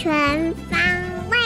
全方位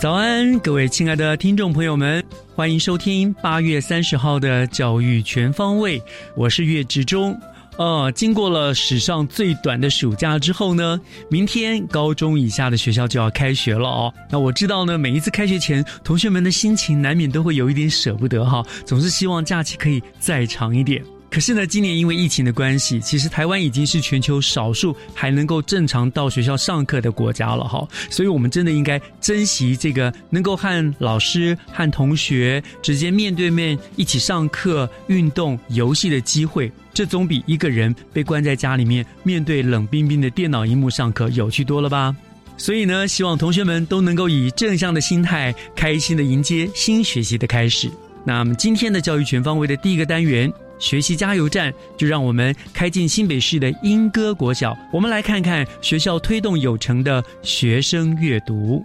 早安，各位亲爱的听众朋友们，欢迎收听八月三十号的教育全方位。我是岳志忠。呃，经过了史上最短的暑假之后呢，明天高中以下的学校就要开学了哦。那我知道呢，每一次开学前，同学们的心情难免都会有一点舍不得哈，总是希望假期可以再长一点。可是呢，今年因为疫情的关系，其实台湾已经是全球少数还能够正常到学校上课的国家了哈。所以，我们真的应该珍惜这个能够和老师、和同学直接面对面一起上课、运动、游戏的机会。这总比一个人被关在家里面，面对冷冰冰的电脑荧幕上课有趣多了吧？所以呢，希望同学们都能够以正向的心态，开心的迎接新学习的开始。那么，今天的教育全方位的第一个单元。学习加油站，就让我们开进新北市的莺歌国小。我们来看看学校推动有成的学生阅读。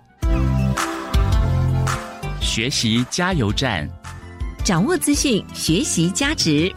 学习加油站，掌握资讯，学习加值。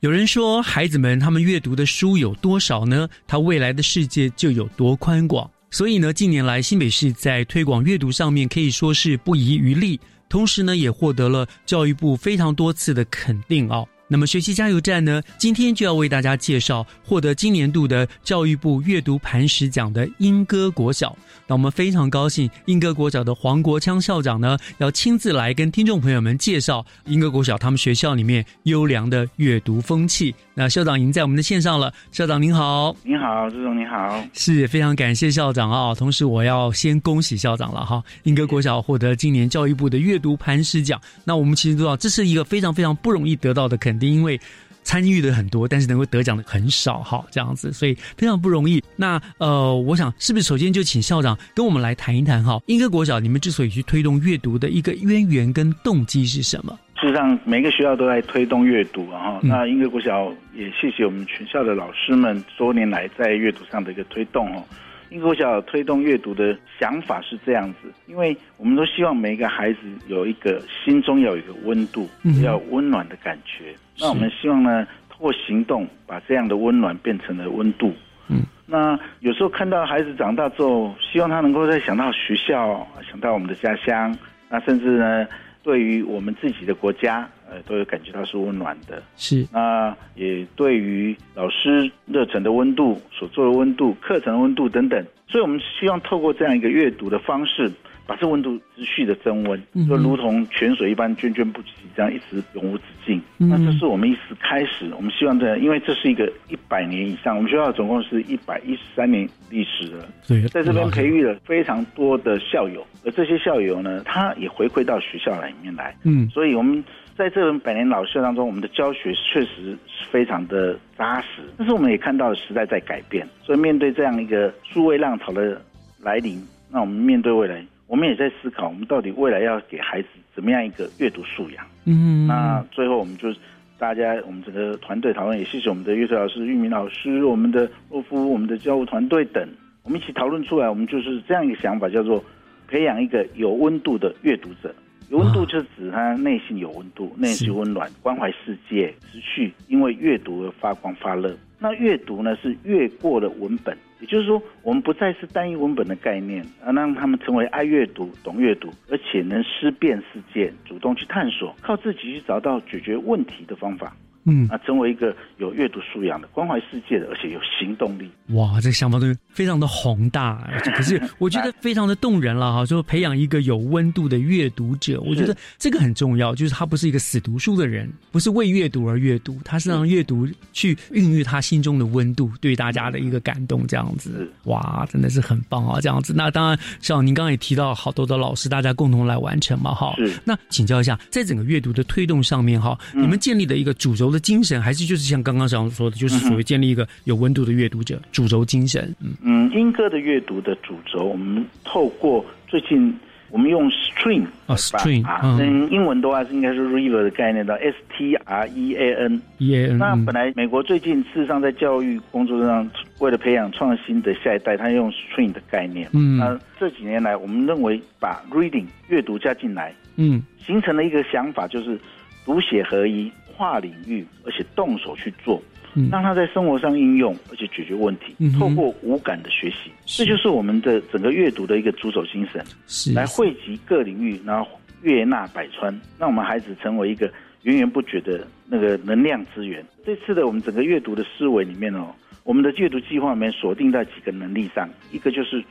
有人说，孩子们他们阅读的书有多少呢？他未来的世界就有多宽广。所以呢，近年来新北市在推广阅读上面可以说是不遗余力。同时呢，也获得了教育部非常多次的肯定哦。那么学习加油站呢，今天就要为大家介绍获得今年度的教育部阅读磐石奖的莺歌国小。那我们非常高兴，莺歌国小的黄国昌校长呢，要亲自来跟听众朋友们介绍莺歌国小他们学校里面优良的阅读风气。那校长已经在我们的线上了，校长您好，您好，朱总您好，是非常感谢校长啊！同时我要先恭喜校长了哈，英歌国小获得今年教育部的阅读磐石奖。那我们其实知道，这是一个非常非常不容易得到的肯定，因为参与的很多，但是能够得奖的很少哈，这样子，所以非常不容易。那呃，我想是不是首先就请校长跟我们来谈一谈哈，英歌国小你们之所以去推动阅读的一个渊源跟动机是什么？事实上，每个学校都在推动阅读，然后那英歌国小也谢谢我们全校的老师们多年来在阅读上的一个推动哦。英歌国小推动阅读的想法是这样子，因为我们都希望每一个孩子有一个心中要有一个温度，要温暖的感觉。那我们希望呢，通过行动把这样的温暖变成了温度。嗯，那有时候看到孩子长大之后，希望他能够再想到学校，想到我们的家乡，那甚至呢。对于我们自己的国家，呃，都有感觉到是温暖的。是，那也对于老师热忱的温度、所做的温度、课程的温度等等，所以我们希望透过这样一个阅读的方式。把这温度持续的增温，就如同泉水一般涓涓不息，这样一直永无止境。那这是我们一时开始，我们希望这，因为这是一个一百年以上，我们学校总共是一百一十三年历史的，对，在这边培育了非常多的校友，而这些校友呢，他也回馈到学校里面来。嗯，所以我们在这百年老校当中，我们的教学确实是非常的扎实。但是我们也看到时代在改变，所以面对这样一个数位浪潮的来临，那我们面对未来。我们也在思考，我们到底未来要给孩子怎么样一个阅读素养？嗯，那最后我们就大家，我们整个团队讨论，也谢谢我们的阅读老师玉明老师，我们的洛夫，我们的教务团队等，我们一起讨论出来，我们就是这样一个想法，叫做培养一个有温度的阅读者。有温度就是指他内心有温度，内心温暖，关怀世界，持续因为阅读而发光发热。那阅读呢是越过了文本，也就是说，我们不再是单一文本的概念，而让他们成为爱阅读、懂阅读，而且能思辨世界，主动去探索，靠自己去找到解决问题的方法。嗯，啊，成为一个有阅读素养的、关怀世界的，而且有行动力。哇，这个想法都非常的宏大，可是我觉得非常的动人了哈。说培养一个有温度的阅读者，我觉得这个很重要。就是他不是一个死读书的人，不是为阅读而阅读，他是让阅读去孕育他心中的温度，对大家的一个感动，这样子。哇，真的是很棒啊，这样子。那当然，像您刚刚也提到，好多的老师大家共同来完成嘛，哈。是。那请教一下，在整个阅读的推动上面，哈，你们建立的一个主轴。的精神还是就是像刚刚想说的，就是所谓建立一个有温度的阅读者主轴精神。嗯嗯，英歌的阅读的主轴，我们透过最近我们用 stream 啊 stream 啊，嗯，英文的话是应该是 river 的概念的 S T R E A N E A N。那本来美国最近事实上在教育工作上，为了培养创新的下一代，他用 stream 的概念。嗯，那这几年来，我们认为把 reading 阅读加进来，嗯，形成了一个想法，就是读写合一。跨领域，而且动手去做，让他在生活上应用，而且解决问题。透过无感的学习，这就是我们的整个阅读的一个主手精神。是来汇集各领域，然后悦纳百川，让我们孩子成为一个源源不绝的那个能量资源。这次的我们整个阅读的思维里面哦，我们的阅读计划里面锁定在几个能力上，一个就是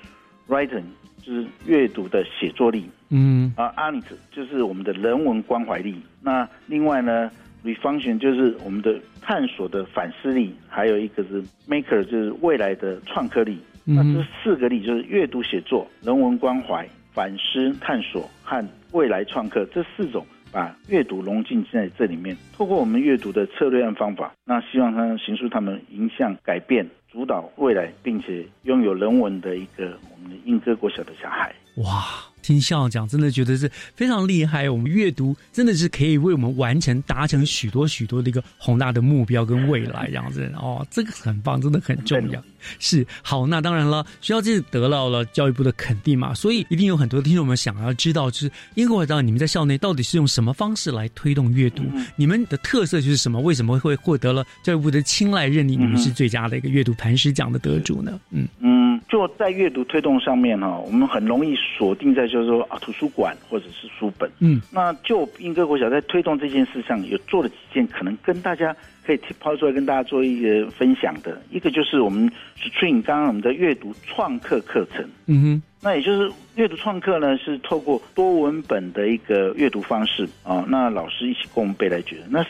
writing，就是阅读的写作力。嗯，啊 i t 就是我们的人文关怀力。那另外呢？Refunction 就是我们的探索的反思力，还有一个是 Maker，就是未来的创客力。那这四个力就是阅读、写作、人文关怀、反思、探索和未来创客这四种，把阅读融进在这里面。透过我们阅读的策略和方法，那希望它形塑他们影响、改变、主导未来，并且拥有人文的一个我们的英歌国小的小孩。哇！听校长讲，真的觉得是非常厉害。我们阅读真的是可以为我们完成达成许多许多的一个宏大的目标跟未来这样子哦，这个很棒，真的很重要。是好，那当然了，学校这次得到了教育部的肯定嘛，所以一定有很多听众们想要知道，就是英国知道你们在校内到底是用什么方式来推动阅读？你们的特色就是什么？为什么会获得了教育部的青睐，认定你们是最佳的一个阅读磐石奖的得主呢？嗯嗯，就在阅读推动上面哈，我们很容易锁定在就是说啊，图书馆或者是书本。嗯，那就英歌国小在推动这件事上有做了几件，可能跟大家。可以抛出来跟大家做一个分享的，一个就是我们 Stream 刚刚我们的阅读创客课程，嗯哼，那也就是阅读创客呢，是透过多文本的一个阅读方式啊，那老师一起共背来觉得，那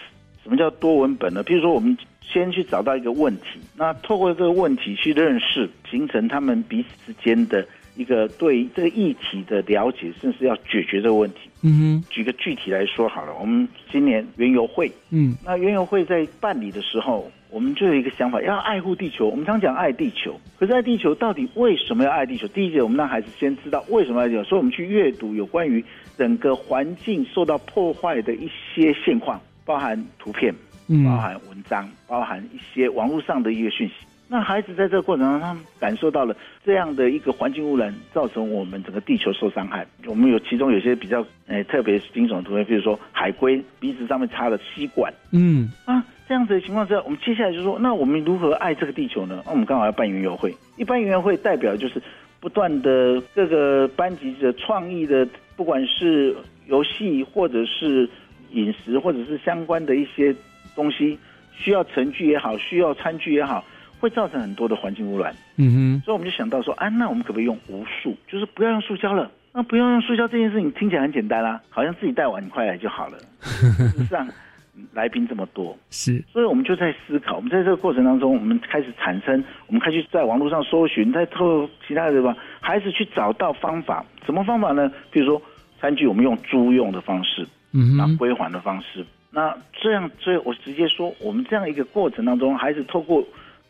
什么叫多文本呢？比如说我们先去找到一个问题，那透过这个问题去认识，形成他们彼此之间的。一个对这个议题的了解，甚至要解决这个问题。嗯哼，举个具体来说好了，我们今年原油会，嗯，那原油会在办理的时候，我们就有一个想法，要爱护地球。我们常讲爱地球，可是爱地球到底为什么要爱地球？第一节我们让孩子先知道为什么爱地球，所以我们去阅读有关于整个环境受到破坏的一些现况，包含图片，包含文章，包含一些网络上的一个讯息。那孩子在这个过程中，他们感受到了这样的一个环境污染，造成我们整个地球受伤害。我们有其中有些比较诶特别惊悚的图片，比如说海龟鼻子上面插了吸管，嗯啊这样子的情况之下，我们接下来就说，那我们如何爱这个地球呢？那我们刚好要办园游会，一般园游会代表就是不断的各个班级的创意的，不管是游戏或者是饮食或者是相关的一些东西，需要程序也好，需要餐具也好。会造成很多的环境污染，嗯哼，所以我们就想到说，啊，那我们可不可以用无数，就是不要用塑胶了？那不要用塑胶这件事情听起来很简单啦，好像自己带碗筷来就好了。事实上，来宾这么多，是，所以我们就在思考，我们在这个过程当中，我们开始产生，我们开始在网络上搜寻，在透过其他的地方，孩子去找到方法。什么方法呢？比如说餐具，我们用租用的方式，嗯哼，归还的方式。那这样，所以我直接说，我们这样一个过程当中，孩子透过。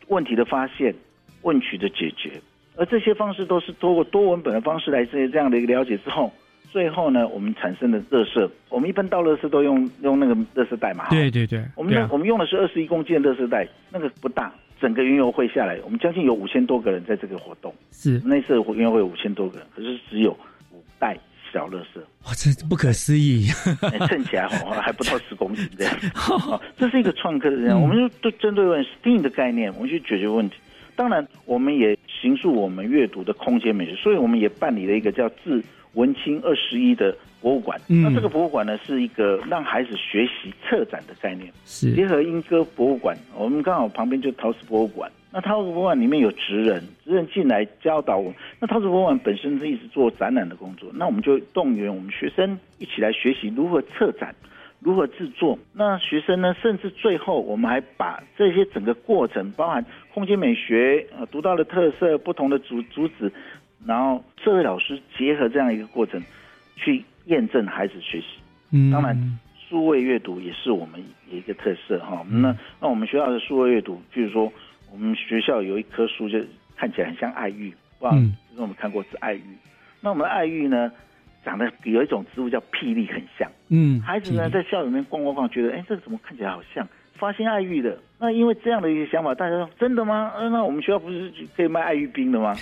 问题的发现，问题的解决，而这些方式都是通过多文本的方式来这这样的一个了解之后，最后呢，我们产生的热色，我们一般到热色都用用那个热色袋嘛，对对对，我们我们用的是二十一公斤的热色袋，那个不大，整个云游会下来，我们将近有五千多个人在这个活动，是那次云游会有五千多个人，可是只有五袋小垃圾。哇，这不可思议！称起来还不到十公斤这样。这是一个创客的这样，我们就对针对问 STEAM 的概念，我们去解决问题。当然，我们也形塑我们阅读的空间美学，所以我们也办理了一个叫“致文青二十一”的博物馆。那这个博物馆呢，是一个让孩子学习策展的概念，是结合英歌博物馆。我们刚好旁边就陶瓷博物馆。那陶瓷博物馆里面有职人，职人进来教导我。那陶瓷博物馆本身是一直做展览的工作，那我们就动员我们学生一起来学习如何策展。如何制作？那学生呢？甚至最后，我们还把这些整个过程，包含空间美学、呃独到的特色、不同的主主旨，然后社会老师结合这样一个过程，去验证孩子学习。嗯，当然，数位阅读也是我们一个特色哈。那那我们学校的数位阅读，譬如说，我们学校有一棵树，就看起来很像爱玉，哇，就是我们看过是爱玉。那我们的爱玉呢？长得有一种植物叫霹雳，很像。嗯，孩子呢在校里面逛逛逛，觉得哎，这个怎么看起来好像发现爱玉的？那因为这样的一个想法，大家说真的吗？那我们学校不是可以卖爱玉冰的吗？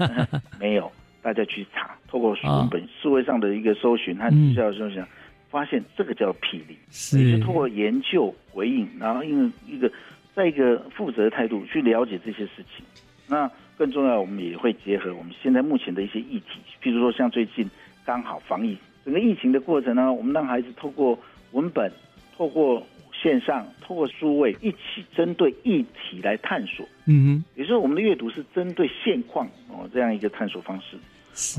没有，大家去查，透过书本、数位上的一个搜寻和学校的搜寻，发现这个叫霹雳。是，透过研究回应，然后因为一个在一个负责的态度去了解这些事情。那更重要，我们也会结合我们现在目前的一些议题，譬如说像最近。刚好防疫整个疫情的过程呢，我们让孩子透过文本、透过线上、透过书位一起针对议题来探索。嗯哼，也就是我们的阅读是针对现况哦这样一个探索方式。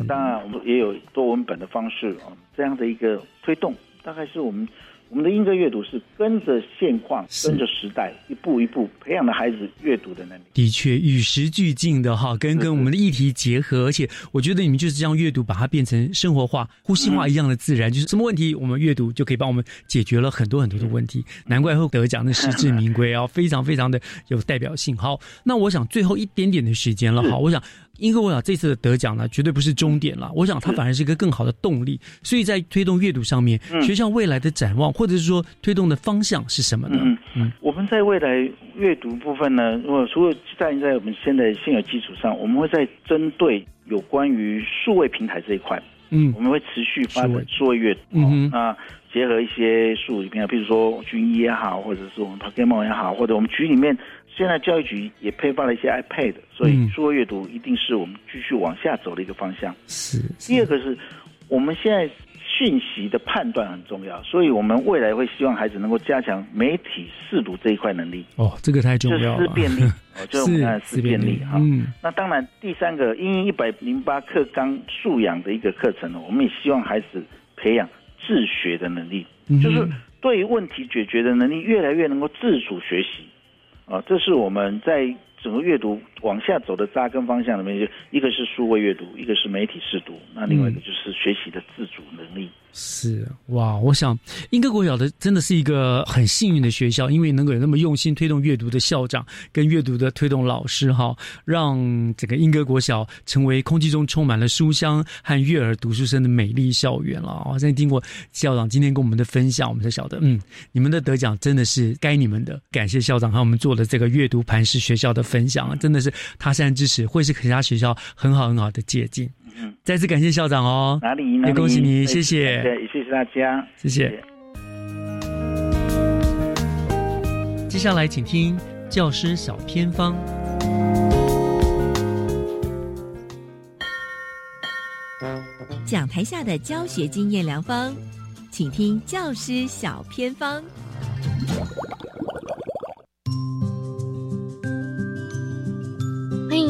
当然，我们也有多文本的方式哦这样的一个推动，大概是我们。我们的英歌阅读是跟着现况、跟着时代，一步一步培养的孩子阅读的能力。的确，与时俱进的哈，跟跟我们的议题结合，而且我觉得你们就是这样阅读，把它变成生活化、呼吸化一样的自然。就是什么问题，我们阅读就可以帮我们解决了很多很多的问题。难怪会得奖的实至名归啊，非常非常的有代表性。好，那我想最后一点点的时间了，哈，我想。因为我想这次的得奖呢，绝对不是终点了。我想它反而是一个更好的动力。所以在推动阅读上面，学校未来的展望，或者是说推动的方向是什么呢？嗯嗯，我们在未来阅读部分呢，如果除了站在我们现在现有基础上，我们会在针对有关于数位平台这一块，嗯，我们会持续发展数位阅读。嗯啊，结合一些数位平台，比如说军医也好，或者是我们 Pokemon 也好，或者我们局里面。现在教育局也配发了一些 iPad，所以数位阅读一定是我们继续往下走的一个方向。是。第二个是，我们现在讯息的判断很重要，所以我们未来会希望孩子能够加强媒体视读这一块能力。哦，这个太重要了。思辨力，就是我们看思辨力哈。嗯。那当然，第三个，因一百零八课纲素养的一个课程呢，我们也希望孩子培养自学的能力，就是对于问题解决的能力越来越能够自主学习。啊，这是我们在整个阅读往下走的扎根方向里面，就一个是数位阅读，一个是媒体视读，那另外一个就是学习的自主能力。是哇，我想英歌国小的真的是一个很幸运的学校，因为能够有那么用心推动阅读的校长跟阅读的推动老师哈，让整个英歌国小成为空气中充满了书香和悦耳读书声的美丽校园了啊！在经过校长今天跟我们的分享，我们才晓得，嗯，你们的得奖真的是该你们的。感谢校长和我们做的这个阅读磐石学校的分享，真的是他山之石，会是其他学校很好很好的借鉴。嗯，再次感谢校长哦，哪里？也恭喜你，谢谢，对，谢谢大家，谢谢。接下来请听教师小偏方。讲台下的教学经验良方，请听教师小偏方。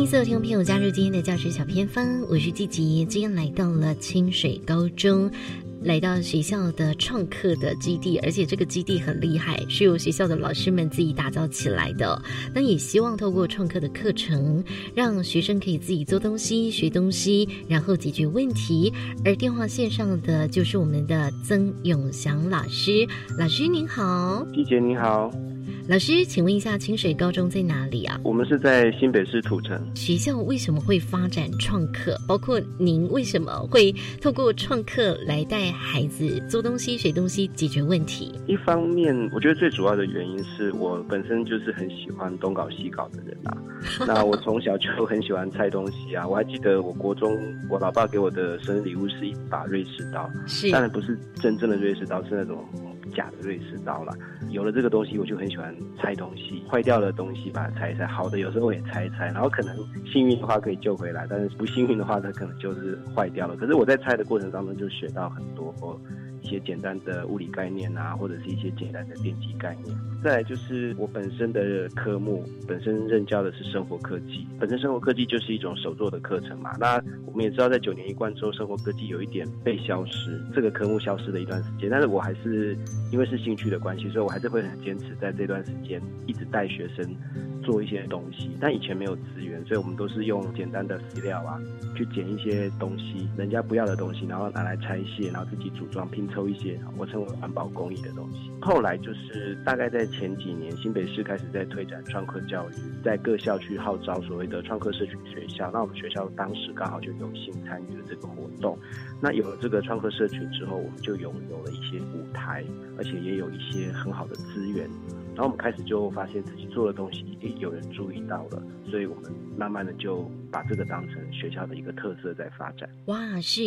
所有听众朋友加入今天的教学小偏方，我是季吉，今天来到了清水高中，来到学校的创客的基地，而且这个基地很厉害，是由学校的老师们自己打造起来的。那也希望透过创客的课程，让学生可以自己做东西、学东西，然后解决问题。而电话线上的就是我们的曾永祥老师，老师您好，季姐你好。老师，请问一下，清水高中在哪里啊？我们是在新北市土城。学校为什么会发展创客？包括您为什么会透过创客来带孩子做东西、学东西、解决问题？一方面，我觉得最主要的原因是我本身就是很喜欢东搞西搞的人啊。那我从小就很喜欢拆东西啊。我还记得我国中，我老爸给我的生日礼物是一把瑞士刀，是当然不是真正的瑞士刀，是那种。假的瑞士刀了，有了这个东西，我就很喜欢拆东西，坏掉的东西把它拆一拆，好的有时候也拆一拆，然后可能幸运的话可以救回来，但是不幸运的话，它可能就是坏掉了。可是我在拆的过程当中就学到很多。一些简单的物理概念啊，或者是一些简单的电机概念。再来就是我本身的科目，本身任教的是生活科技，本身生活科技就是一种手作的课程嘛。那我们也知道，在九年一贯之后，生活科技有一点被消失，这个科目消失了一段时间。但是我还是因为是兴趣的关系，所以我还是会很坚持在这段时间一直带学生。做一些东西，但以前没有资源，所以我们都是用简单的肥料啊，去捡一些东西，人家不要的东西，然后拿来拆卸，然后自己组装拼凑一些我称为环保公益的东西。后来就是大概在前几年，新北市开始在推展创客教育，在各校区号召所谓的创客社群学校。那我们学校当时刚好就有幸参与了这个活动。那有了这个创客社群之后，我们就拥有了一些舞台，而且也有一些很好的资源。然后我们开始就发现自己做的东西，诶，有人注意到了，所以我们慢慢的就把这个当成学校的一个特色在发展。哇，是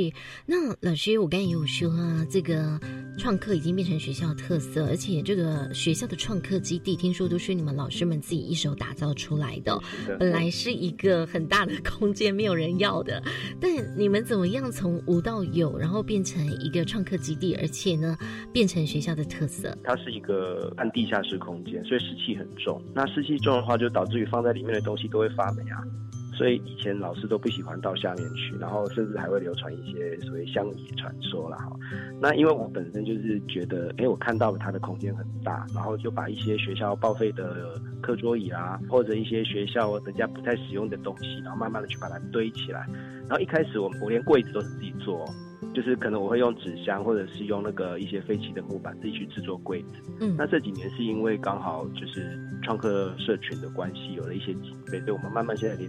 那老师，我刚才也有说啊，这个创客已经变成学校特色，而且这个学校的创客基地，听说都是你们老师们自己一手打造出来的。本来是一个很大的空间，没有人要的，但你们怎么样从无到有，然后变成一个创客基地，而且呢，变成学校的特色？它是一个按地下室空间。所以湿气很重，那湿气重的话，就导致于放在里面的东西都会发霉啊。所以以前老师都不喜欢到下面去，然后甚至还会流传一些所谓乡野传说了哈。那因为我本身就是觉得，哎，我看到了它的空间很大，然后就把一些学校报废的课桌椅啊，或者一些学校人家不太使用的东西，然后慢慢的去把它堆起来。然后一开始我我连柜子都是自己做。就是可能我会用纸箱，或者是用那个一些废弃的木板自己去制作柜子。嗯，那这几年是因为刚好就是创客社群的关系，有了一些经费，所以我们慢慢现在连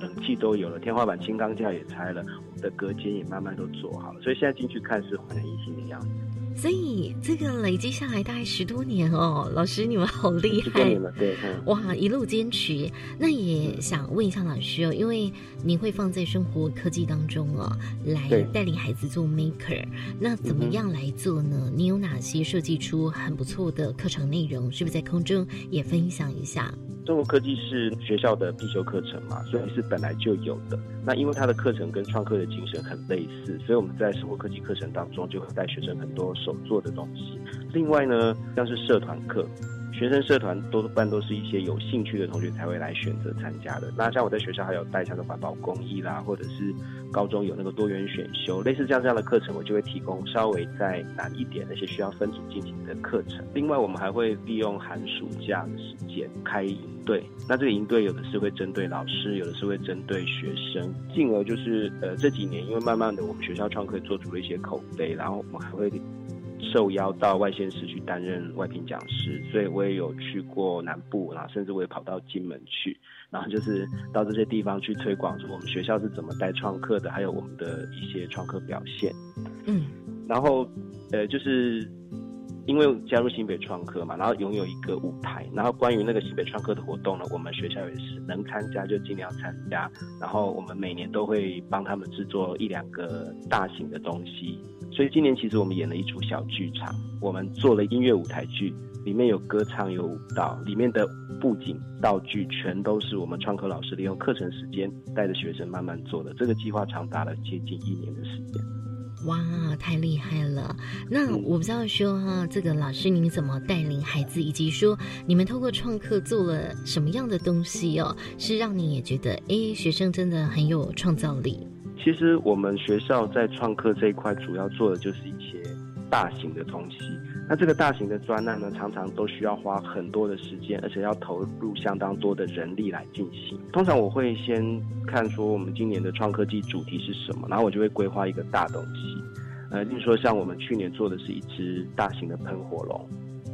冷气都有了，天花板轻钢架也拆了，我们的隔间也慢慢都做好了，所以现在进去看是焕然一新的样子。所以这个累积下来大概十多年哦，老师你们好厉害，对，哇，一路坚持。那也想问一下老师哦，因为您会放在生活科技当中哦，来带领孩子做 maker，那怎么样来做呢？你有哪些设计出很不错的课程内容？是不是在空中也分享一下？生活科技是学校的必修课程嘛，所以是本来就有的。那因为它的课程跟创客的精神很类似，所以我们在生活科技课程当中就会带学生很多手做的东西。另外呢，像是社团课。学生社团多半都是一些有兴趣的同学才会来选择参加的。那像我在学校还有带像的环保公益啦，或者是高中有那个多元选修，类似像这样的课程，我就会提供稍微再难一点那些需要分组进行的课程。另外，我们还会利用寒暑假的时间开营队。那这个营队有的是会针对老师，有的是会针对学生，进而就是呃这几年因为慢慢的我们学校创客做出了一些口碑，然后我们还会。受邀到外县市去担任外聘讲师，所以我也有去过南部，然后甚至我也跑到金门去，然后就是到这些地方去推广，说我们学校是怎么带创客的，还有我们的一些创客表现。嗯，然后呃，就是因为加入新北创客嘛，然后拥有一个舞台，然后关于那个新北创客的活动呢，我们学校也是能参加就尽量参加，然后我们每年都会帮他们制作一两个大型的东西。所以今年其实我们演了一出小剧场，我们做了音乐舞台剧，里面有歌唱有舞蹈，里面的布景道具全都是我们创客老师利用课程时间带着学生慢慢做的。这个计划长达了接近一年的时间。哇，太厉害了！那我不知道说哈，这个老师您怎么带领孩子，以及说你们透过创客做了什么样的东西哦，是让你也觉得哎，学生真的很有创造力。其实我们学校在创客这一块主要做的就是一些大型的东西。那这个大型的专案呢，常常都需要花很多的时间，而且要投入相当多的人力来进行。通常我会先看说我们今年的创科技主题是什么，然后我就会规划一个大东西。呃，例如说像我们去年做的是一只大型的喷火龙。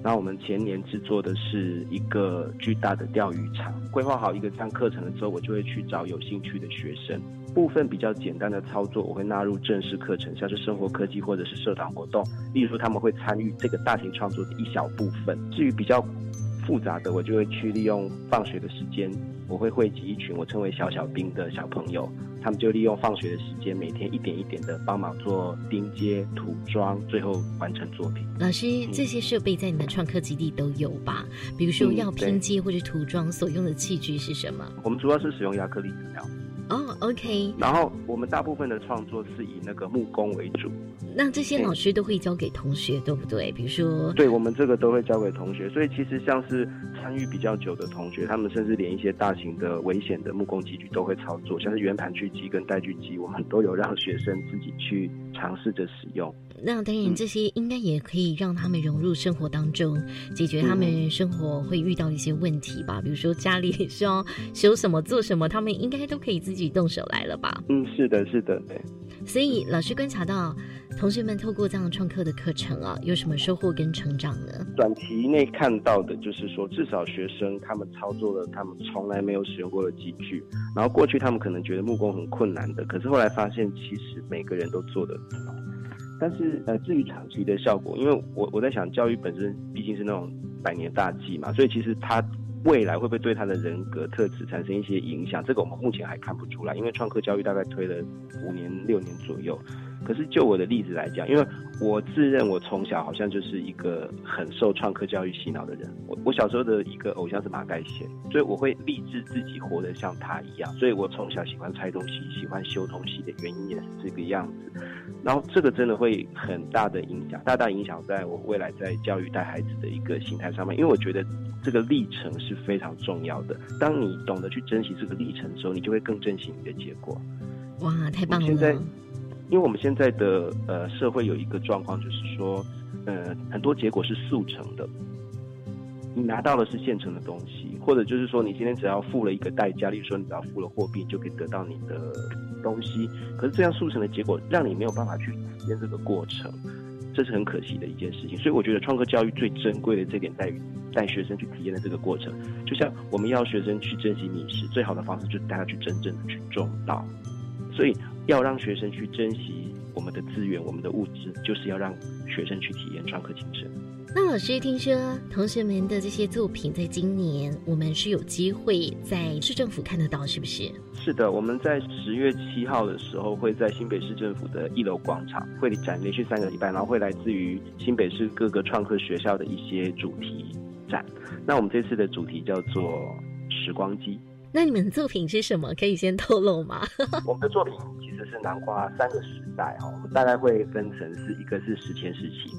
然后我们前年制作的是一个巨大的钓鱼场。规划好一个这样课程了之后，我就会去找有兴趣的学生。部分比较简单的操作，我会纳入正式课程，像是生活科技或者是社团活动。例如，他们会参与这个大型创作的一小部分。至于比较复杂的，我就会去利用放学的时间，我会汇集一群我称为小小兵的小朋友，他们就利用放学的时间，每天一点一点的帮忙做钉接、涂装，最后完成作品。老师，这些设备在你的创客基地都有吧？比如说要拼接或者涂装所用的器具是什么？我们主要是使用亚克力材料。哦，OK。然后我们大部分的创作是以那个木工为主。那这些老师都会交给同学，对不对？比如说，对我们这个都会交给同学。所以其实像是参与比较久的同学，他们甚至连一些大型的危险的木工机具都会操作，像是圆盘锯机跟带锯机，我们都有让学生自己去尝试着使用。那当然，这些应该也可以让他们融入生活当中，解决他们生活会遇到一些问题吧。比如说家里需要修什么、做什么，他们应该都可以自己动手来了吧？嗯，是的，是的，对。所以老师观察到，同学们透过这样创客的课程啊，有什么收获跟成长呢？短期内看到的就是说，至少学生他们操作了他们从来没有使用过的机具，然后过去他们可能觉得木工很困难的，可是后来发现其实每个人都做得到。但是呃，至于长期的效果，因为我我在想，教育本身毕竟是那种百年大计嘛，所以其实它未来会不会对他的人格特质产生一些影响，这个我们目前还看不出来，因为创客教育大概推了五年六年左右。可是就我的例子来讲，因为我自认我从小好像就是一个很受创客教育洗脑的人。我我小时候的一个偶像是马盖先，所以我会立志自己活得像他一样。所以我从小喜欢拆东西、喜欢修东西的原因也是这个样子。然后这个真的会很大的影响，大大影响在我未来在教育带孩子的一个心态上面。因为我觉得这个历程是非常重要的。当你懂得去珍惜这个历程的时候，你就会更珍惜你的结果。哇，太棒了！现在。因为我们现在的呃社会有一个状况，就是说，呃，很多结果是速成的，你拿到的是现成的东西，或者就是说，你今天只要付了一个代价，例如说你只要付了货币，就可以得到你的东西。可是这样速成的结果，让你没有办法去体验这个过程，这是很可惜的一件事情。所以我觉得创客教育最珍贵的这点在于带学生去体验的这个过程。就像我们要学生去珍惜米食，最好的方式就是带他去真正的去种稻。所以。要让学生去珍惜我们的资源、我们的物资，就是要让学生去体验创客精神。那老师听说同学们的这些作品，在今年我们是有机会在市政府看得到，是不是？是的，我们在十月七号的时候会在新北市政府的一楼广场会展，连续三个礼拜，然后会来自于新北市各个创客学校的一些主题展。那我们这次的主题叫做时光机。那你们的作品是什么？可以先透露吗？我们的作品南瓜三个时代哦，我们大概会分成是一个是史前时期，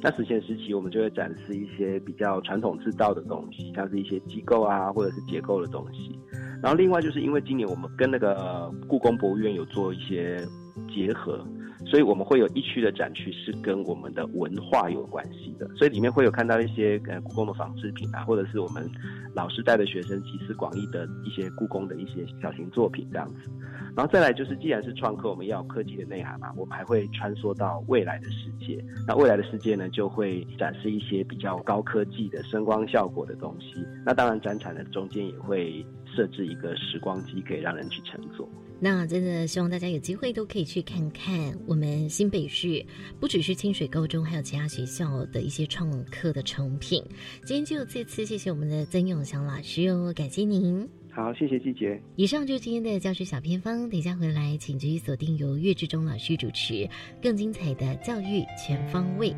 那史前时期我们就会展示一些比较传统制造的东西，像是一些机构啊或者是结构的东西。然后另外就是因为今年我们跟那个故宫博物院有做一些结合。所以我们会有一区的展区是跟我们的文化有关系的，所以里面会有看到一些呃故宫的仿制品啊，或者是我们老师带的学生集思广益的一些故宫的一些小型作品这样子。然后再来就是，既然是创客，我们要有科技的内涵嘛，我们还会穿梭到未来的世界。那未来的世界呢，就会展示一些比较高科技的声光效果的东西。那当然，展场的中间也会设置一个时光机，可以让人去乘坐。那真的希望大家有机会都可以去看看我们新北市，不只是清水高中，还有其他学校的一些创客的成品。今天就再次谢谢我们的曾永祥老师哦，感谢您。好，谢谢季杰。以上就是今天的教学小偏方，等一下回来请继续锁定由岳志忠老师主持更精彩的教育全方位。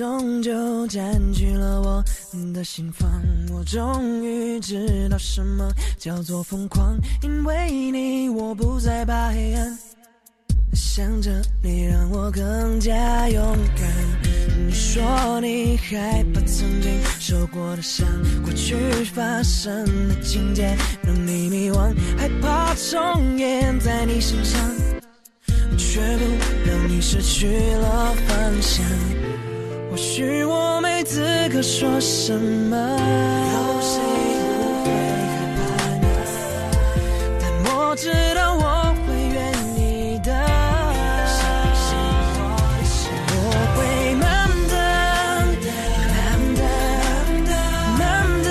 终究占据了我的心房，我终于知道什么叫做疯狂，因为你我不再怕黑暗，想着你让我更加勇敢。你说你害怕曾经受过的伤，过去发生的情节让你迷惘，害怕重演在你身上，却不让你失去了方向。或许我没资格说什么，但我知道我会愿意的。我会慢等，慢等，慢等，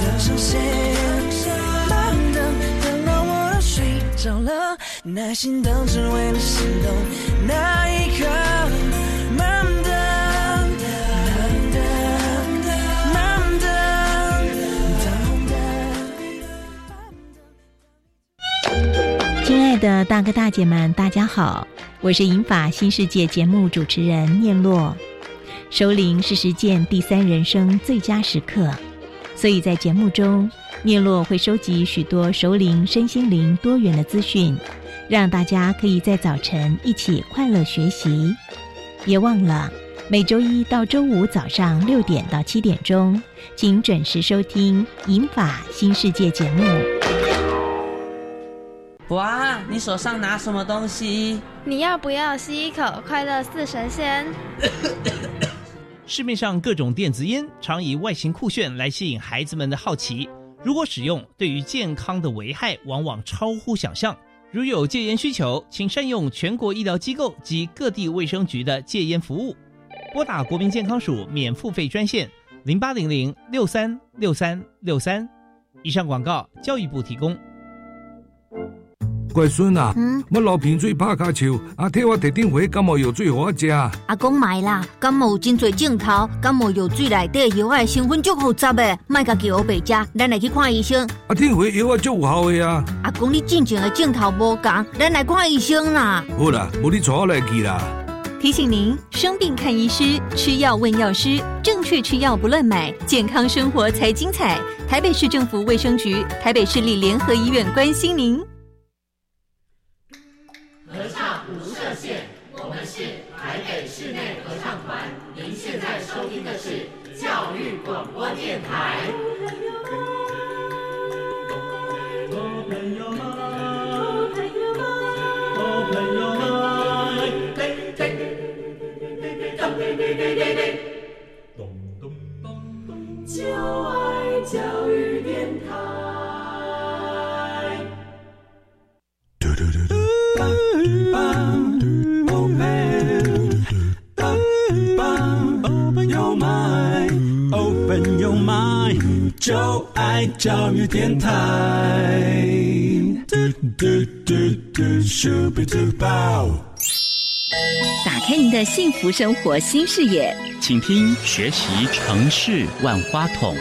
等上天。慢等，等到我都睡着了，耐心等只为了心动那。的大哥大姐们，大家好，我是银法新世界节目主持人念洛。收灵是实践第三人生最佳时刻，所以在节目中，念洛会收集许多熟灵身心灵多元的资讯，让大家可以在早晨一起快乐学习。别忘了每周一到周五早上六点到七点钟，请准时收听《银法新世界》节目。哇，你手上拿什么东西？你要不要吸一口快乐似神仙？市面上各种电子烟常以外形酷炫来吸引孩子们的好奇，如果使用，对于健康的危害往往超乎想象。如有戒烟需求，请善用全国医疗机构及各地卫生局的戒烟服务，拨打国民健康署免付费专线零八零零六三六三六三。以上广告，教育部提供。乖孙啊，嗯我流鼻水拍卡球，阿替我特定回感冒药水给我食。阿公买啦，感冒有真多镜头，感冒药水内底药的成分足复杂诶，卖家叫我白食，咱来去看医生。阿听回药啊足有效诶啊。阿公你进前的镜头无共，咱来看医生啦。好啦，无你带我来去啦。提醒您：生病看医师，吃药问药师，正确吃药不乱买，健康生活才精彩。台北市政府卫生局、台北市立联合医院关心您。合唱无设限，我们是台北室内合唱团。您现在收听的是教育广播电台。就爱教育电台。就爱教育电台。打开您的幸福生活新视野，请听学习城市万花筒。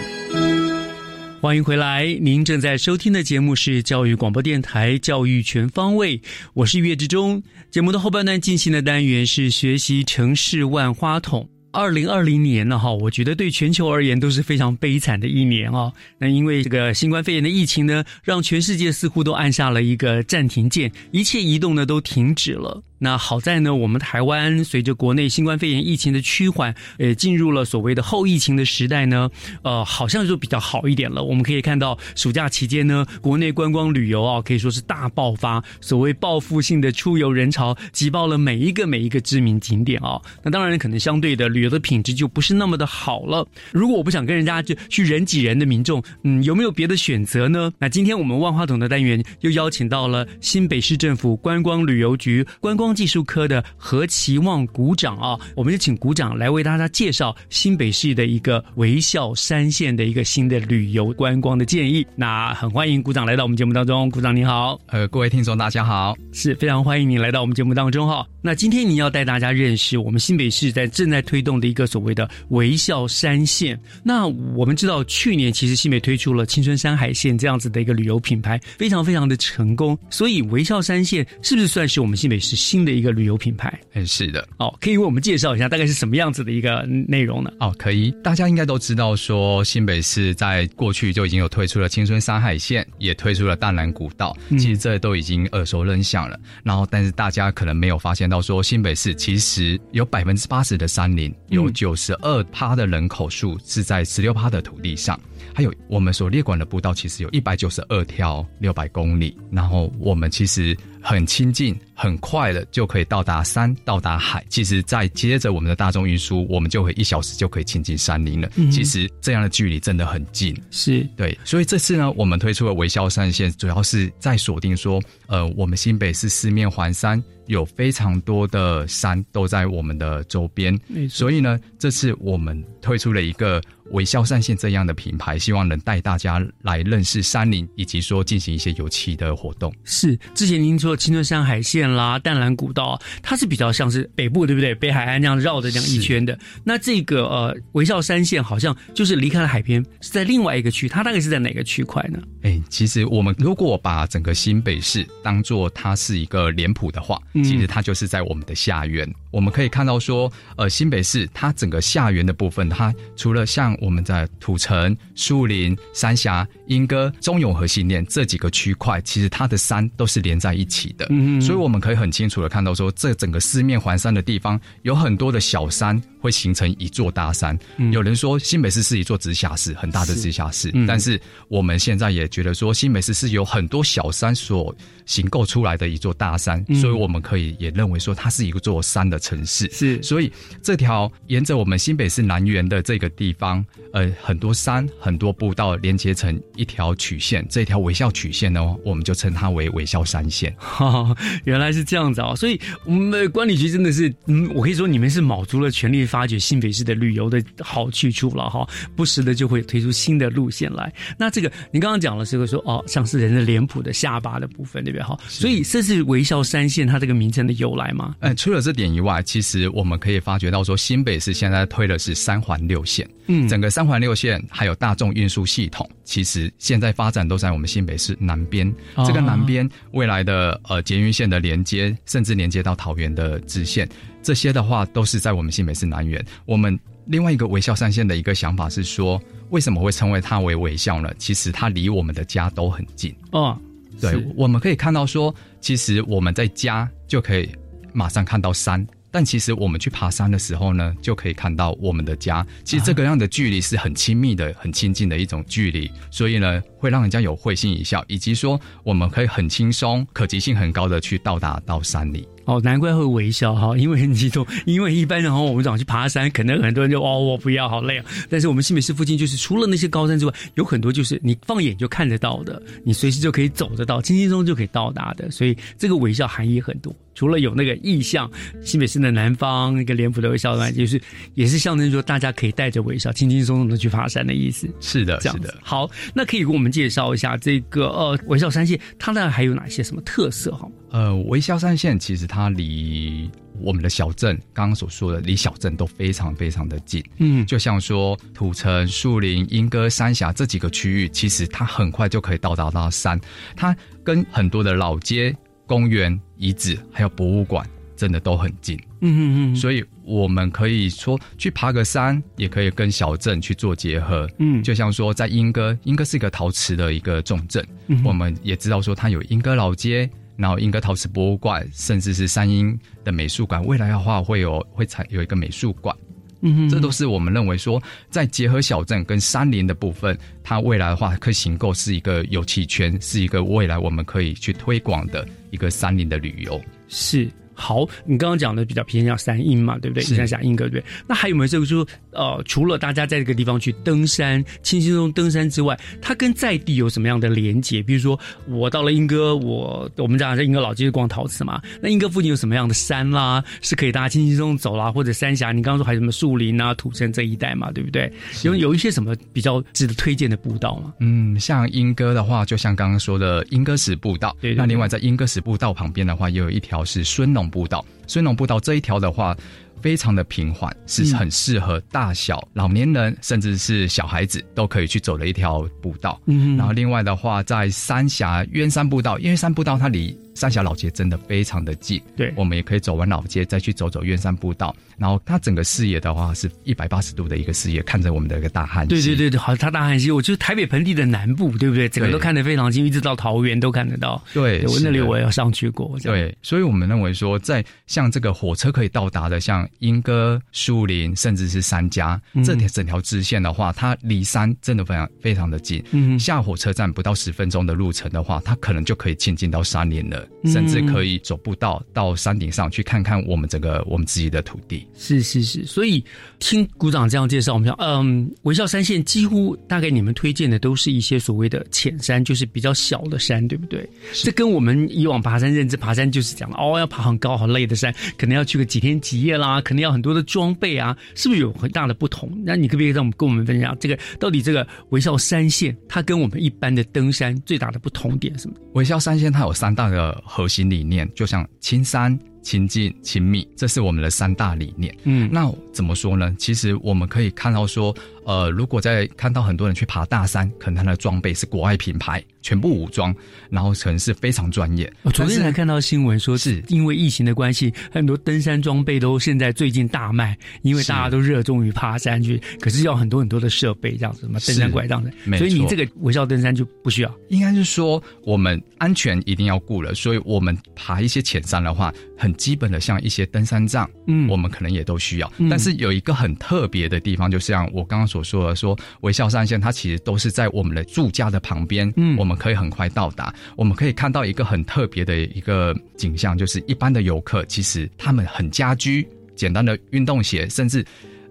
欢迎回来，您正在收听的节目是教育广播电台《教育全方位》，我是岳志忠。节目的后半段进行的单元是学习城市万花筒。二零二零年呢，哈，我觉得对全球而言都是非常悲惨的一年啊。那因为这个新冠肺炎的疫情呢，让全世界似乎都按下了一个暂停键，一切移动呢都停止了。那好在呢，我们台湾随着国内新冠肺炎疫情的趋缓，呃，进入了所谓的后疫情的时代呢，呃，好像就比较好一点了。我们可以看到，暑假期间呢，国内观光旅游啊，可以说是大爆发，所谓报复性的出游人潮挤爆了每一个每一个知名景点啊。那当然，可能相对的旅游的品质就不是那么的好了。如果我不想跟人家就去人挤人的民众，嗯，有没有别的选择呢？那今天我们万花筒的单元又邀请到了新北市政府观光旅游局观光。技术科的何其旺股长啊，我们就请股长来为大家介绍新北市的一个微笑山线的一个新的旅游观光的建议。那很欢迎股长来到我们节目当中，股长你好，呃，各位听众大家好，是非常欢迎你来到我们节目当中哈。那今天你要带大家认识我们新北市在正在推动的一个所谓的微笑山线。那我们知道去年其实新北推出了青春山海线这样子的一个旅游品牌，非常非常的成功，所以微笑山线是不是算是我们新北市新？的一个旅游品牌，嗯，是的，哦，可以为我们介绍一下大概是什么样子的一个内容呢？哦，可以，大家应该都知道，说新北市在过去就已经有推出了青春山海线，也推出了淡蓝古道，其实这都已经耳熟能详了。然后，但是大家可能没有发现到，说新北市其实有百分之八十的山林，有九十二趴的人口数是在十六趴的土地上，还有我们所列管的步道，其实有一百九十二条，六百公里。然后我们其实。很亲近，很快的就可以到达山，到达海。其实，再接着我们的大众运输，我们就会一小时就可以亲近山林了。嗯其实这样的距离真的很近，是对。所以这次呢，我们推出了微笑山线，主要是在锁定说，呃，我们新北市四面环山。有非常多的山都在我们的周边，所以呢，这次我们推出了一个微笑三线这样的品牌，希望能带大家来认识山林，以及说进行一些有趣的活动。是之前您说青春山海线啦、淡蓝古道，它是比较像是北部对不对？北海岸那样绕着这样一圈的。那这个呃微笑山线好像就是离开了海边，是在另外一个区，它大概是在哪个区块呢？哎，其实我们如果把整个新北市当做它是一个脸谱的话，其实它就是在我们的下缘。我们可以看到说，呃，新北市它整个下缘的部分，它除了像我们在土城、树林、三峡、莺歌、中永和信念这几个区块，其实它的山都是连在一起的。嗯，所以我们可以很清楚的看到说，这整个四面环山的地方，有很多的小山会形成一座大山。有人说新北市是一座直辖市，很大的直辖市，但是我们现在也觉得说，新北市是有很多小山所形构出来的一座大山，所以我们可以也认为说，它是一座山的城市。是，所以这条沿着我们新北市南园的这个地方，呃，很多山、很多步道连接成一条曲线，这条微笑曲线呢，我们就称它为微笑山线。哈，原来是这样子啊！所以我们的管理局真的是，嗯，我可以说你们是卯足了全力发掘新北市的旅游的好去处了哈，不时的就会推出新的路线来。那这个你刚刚讲了这个说哦，像是人的脸谱的下巴的部分，对不对？哈，所以这是微笑三线它这个名称的由来吗？嗯，除了这点以外，其实我们可以发觉到说，新北市现在推的是三环六线，嗯，整个三环六线还有大众运输系统，其实现在发展都在我们新北市南边。这个南边未来的呃捷运线的连接，甚至连接到桃园的支线，这些的话都是在我们新北市南园。我们另外一个微笑山线的一个想法是说，为什么会称为它为微笑呢？其实它离我们的家都很近哦。对，我们可以看到说，其实我们在家就可以马上看到山。但其实我们去爬山的时候呢，就可以看到我们的家。其实这个样的距离是很亲密的、很亲近的一种距离，所以呢，会让人家有会心一笑，以及说我们可以很轻松、可及性很高的去到达到山里。哦，难怪会微笑哈，因为很激动。因为一般人哈我们早上去爬山，可能很多人就哦，我不要，好累啊。但是我们新北市附近，就是除了那些高山之外，有很多就是你放眼就看得到的，你随时就可以走得到，轻轻松就可以到达的。所以这个微笑含义很多。除了有那个意象，新北市的南方那个脸谱的微笑外，就是也是象征说大家可以带着微笑，轻轻松松的去爬山的意思。是的，这样的。好，那可以给我们介绍一下这个呃微笑山线，它呢还有哪些什么特色哈？呃，微笑山线其实它离我们的小镇刚刚所说的离小镇都非常非常的近。嗯，就像说土城、树林、莺歌、三峡这几个区域，其实它很快就可以到达到山。它跟很多的老街。公园、遗址还有博物馆，真的都很近。嗯嗯嗯，所以我们可以说去爬个山，也可以跟小镇去做结合。嗯，就像说在莺歌，莺歌是一个陶瓷的一个重镇。嗯，我们也知道说它有莺歌老街，然后莺歌陶瓷博物馆，甚至是三英的美术馆。未来的话会有会采有一个美术馆。嗯，这都是我们认为说，在结合小镇跟山林的部分，它未来的话可以行购是一个有气圈，是一个未来我们可以去推广的一个山林的旅游。是。好，你刚刚讲的比较偏向山阴嘛，对不对？山下莺歌对不对？那还有没有这个说，呃，除了大家在这个地方去登山、轻轻松登山之外，它跟在地有什么样的连接？比如说，我到了莺歌，我我们讲在莺歌老街逛陶瓷嘛，那莺歌附近有什么样的山啦，是可以大家轻轻松走啦，或者三峡，你刚刚说还有什么树林啊、土城这一带嘛，对不对？有有一些什么比较值得推荐的步道吗？嗯，像莺歌的话，就像刚刚说的莺歌石步道，对。那另外在莺歌石步道旁边的话，也有一条是孙龙。步道，孙龙步道这一条的话，非常的平缓，是很适合大小老年人，甚至是小孩子都可以去走的一条步道。嗯，然后另外的话，在三峡渊山步道，因为山步道它离。三峡老街真的非常的近，对，我们也可以走完老街，再去走走远山步道。然后它整个视野的话，是一百八十度的一个视野，看着我们的一个大汉溪。对对对对，好，它大汉溪，我觉得台北盆地的南部，对不对？整个都看得非常近，一直到桃园都看得到。对，我那里我也要上去过。对，所以我们认为说，在像这个火车可以到达的，像莺歌、树林，甚至是三家这条整条支线的话，它离山真的非常非常的近。嗯，下火车站不到十分钟的路程的话，它可能就可以亲近到山林了，甚至可以。走步道到山顶上去看看我们整个我们自己的土地，是是是。所以听股长这样介绍，我们讲，嗯，微笑山线几乎大概你们推荐的都是一些所谓的浅山，就是比较小的山，对不对？这跟我们以往爬山认知，爬山就是讲哦，要爬很高、很累的山，可能要去个几天几夜啦，啊，可能要很多的装备啊，是不是有很大的不同？那你可不可以让我们跟我们分享这个到底这个微笑山线它跟我们一般的登山最大的不同点是什么？微笑山线它有三大的核心理念，就像青山。亲近、亲密，这是我们的三大理念。嗯，那怎么说呢？其实我们可以看到说。呃，如果在看到很多人去爬大山，可能他的装备是国外品牌，全部武装，然后可能是非常专业。我昨天才看到新闻，说是因为疫情的关系，很多登山装备都现在最近大卖，因为大家都热衷于爬山去，可是要很多很多的设备，这样子什么登山拐杖的，所以你这个微笑登山就不需要。应该是说我们安全一定要顾了，所以我们爬一些浅山的话，很基本的像一些登山杖，嗯，我们可能也都需要。但是有一个很特别的地方，就像我刚刚所。说的说微笑山线，它其实都是在我们的住家的旁边，嗯，我们可以很快到达。我们可以看到一个很特别的一个景象，就是一般的游客其实他们很家居，简单的运动鞋，甚至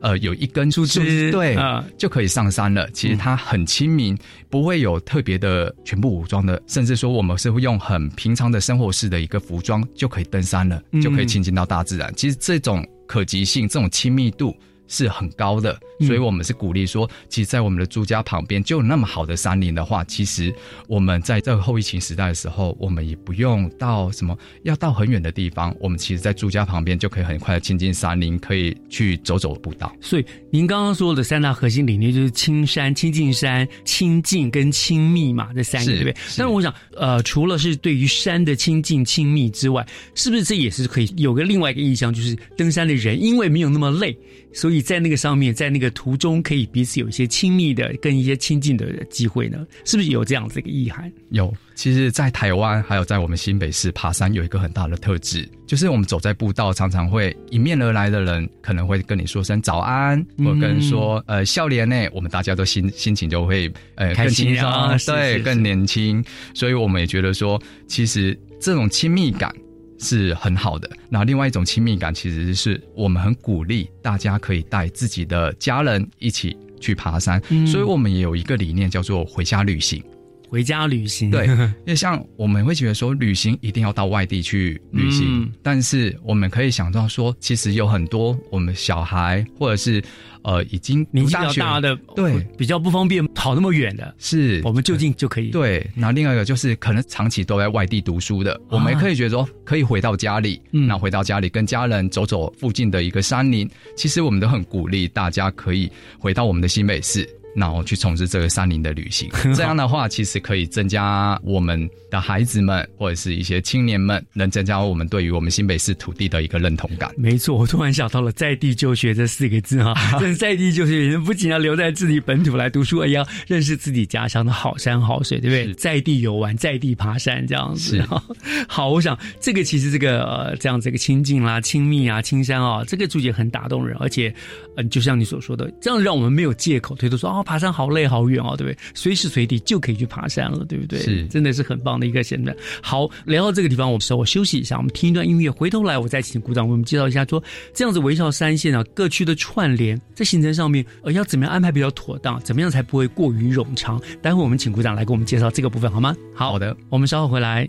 呃有一根树枝，对，就可以上山了。其实它很亲民，不会有特别的全部武装的，甚至说我们是会用很平常的生活式的一个服装就可以登山了，就可以亲近到大自然。其实这种可及性，这种亲密度。是很高的，所以我们是鼓励说，其实，在我们的住家旁边就有那么好的山林的话，其实我们在这个后疫情时代的时候，我们也不用到什么要到很远的地方，我们其实，在住家旁边就可以很快的亲近山林，可以去走走步道。所以，您刚刚说的三大核心理念就是青山、亲近山、亲近跟亲密嘛，这三个对不对？但是我想，呃，除了是对于山的亲近、亲密之外，是不是这也是可以有个另外一个意象，就是登山的人因为没有那么累。所以在那个上面，在那个途中，可以彼此有一些亲密的、跟一些亲近的机会呢？是不是有这样子一个意涵？有。其实，在台湾还有在我们新北市爬山，有一个很大的特质，就是我们走在步道，常常会迎面而来的人，可能会跟你说声早安，或跟人说呃笑脸呢，我们大家都心心情就会呃更轻松，对，更年轻。所以我们也觉得说，其实这种亲密感。是很好的。那另外一种亲密感，其实是我们很鼓励大家可以带自己的家人一起去爬山。所以我们也有一个理念，叫做回家旅行。回家旅行，对，因为像我们会觉得说，旅行一定要到外地去旅行，但是我们可以想到说，其实有很多我们小孩或者是呃已经年纪比较大的，对，比较不方便跑那么远的，是。我们就近就可以。对，那另外一个就是可能长期都在外地读书的，我们也可以觉得说，可以回到家里，那回到家里跟家人走走附近的一个山林，其实我们都很鼓励大家可以回到我们的新北市。然后去从事这个山林的旅行，这样的话其实可以增加我们的孩子们或者是一些青年们，能增加我们对于我们新北市土地的一个认同感。没错，我突然想到了“在地就学”这四个字哈，这在地就学，不仅要留在自己本土来读书，也要认识自己家乡的好山好水，对不对？在地游玩，在地爬山，这样子。好，我想这个其实这个呃这样子一个亲近啦、亲密啊、青山啊，这个注解很打动人，而且嗯，就像你所说的，这样让我们没有借口推脱说啊。爬山好累好远哦，对不对？随时随地就可以去爬山了，对不对？是，真的是很棒的一个现在。好，聊到这个地方，我们稍微休息一下，我们听一段音乐，回头来我再请鼓掌为我们介绍一下，说这样子围绕三线啊，各区的串联在行程上面，呃，要怎么样安排比较妥当？怎么样才不会过于冗长？待会我们请鼓掌来给我们介绍这个部分，好吗？好的，我们稍后回来。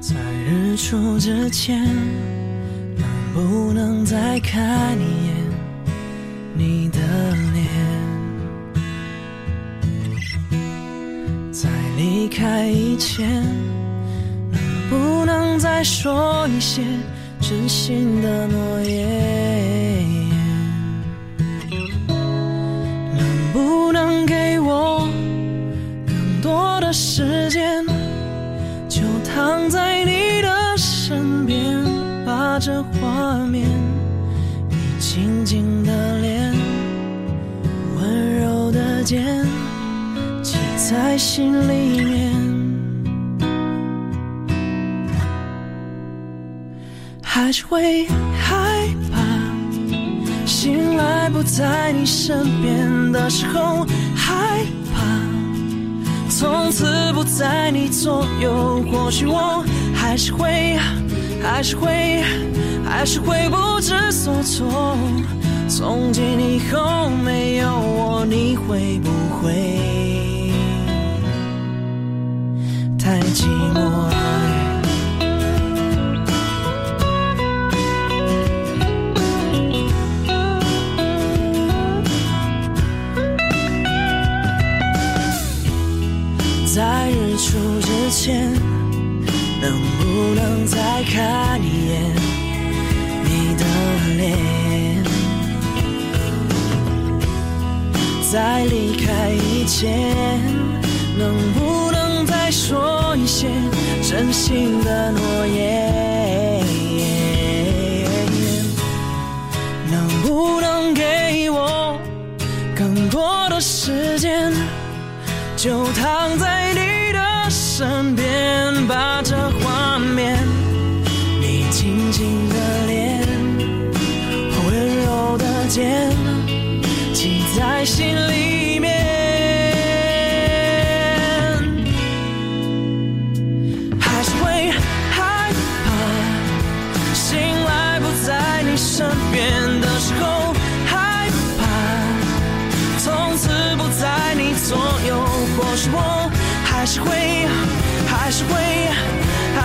在日出之前，能不能再看一眼？你的脸，离开以前，能不能再说一些真心的诺言？能不能给我更多的时间，就躺在你的身边，把这画面。你静静的脸，温柔的肩，在心里面。还是会害怕，醒来不在你身边的时候，害怕从此不在你左右。或许我还是会，还是会。还是会不知所措。从今以后没有我，你会不会太寂寞在日出之前能不能再看一眼你的脸？在离开以前能不些真心的诺言？能不能给我更多的时间？就躺在你的身边，把这画面，你轻轻的脸，温柔的肩，记在心里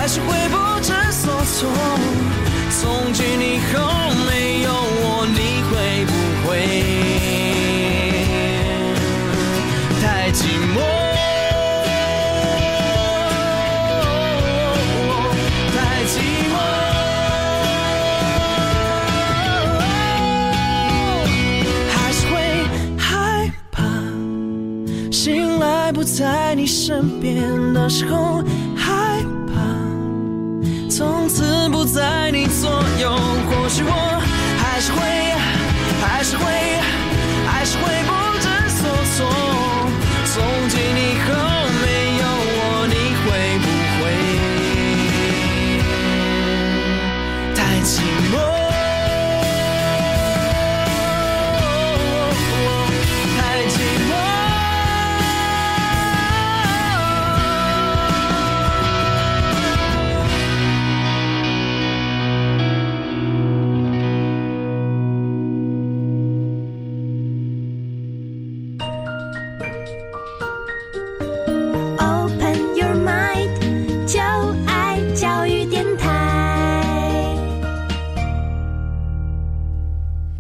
还是会不知所措。从今以后没有我，你会不会太寂寞？太寂寞。还是会害怕。醒来不在你身边的时候，从此不在你左右。或许我还是会，还是会，还是会不知所措。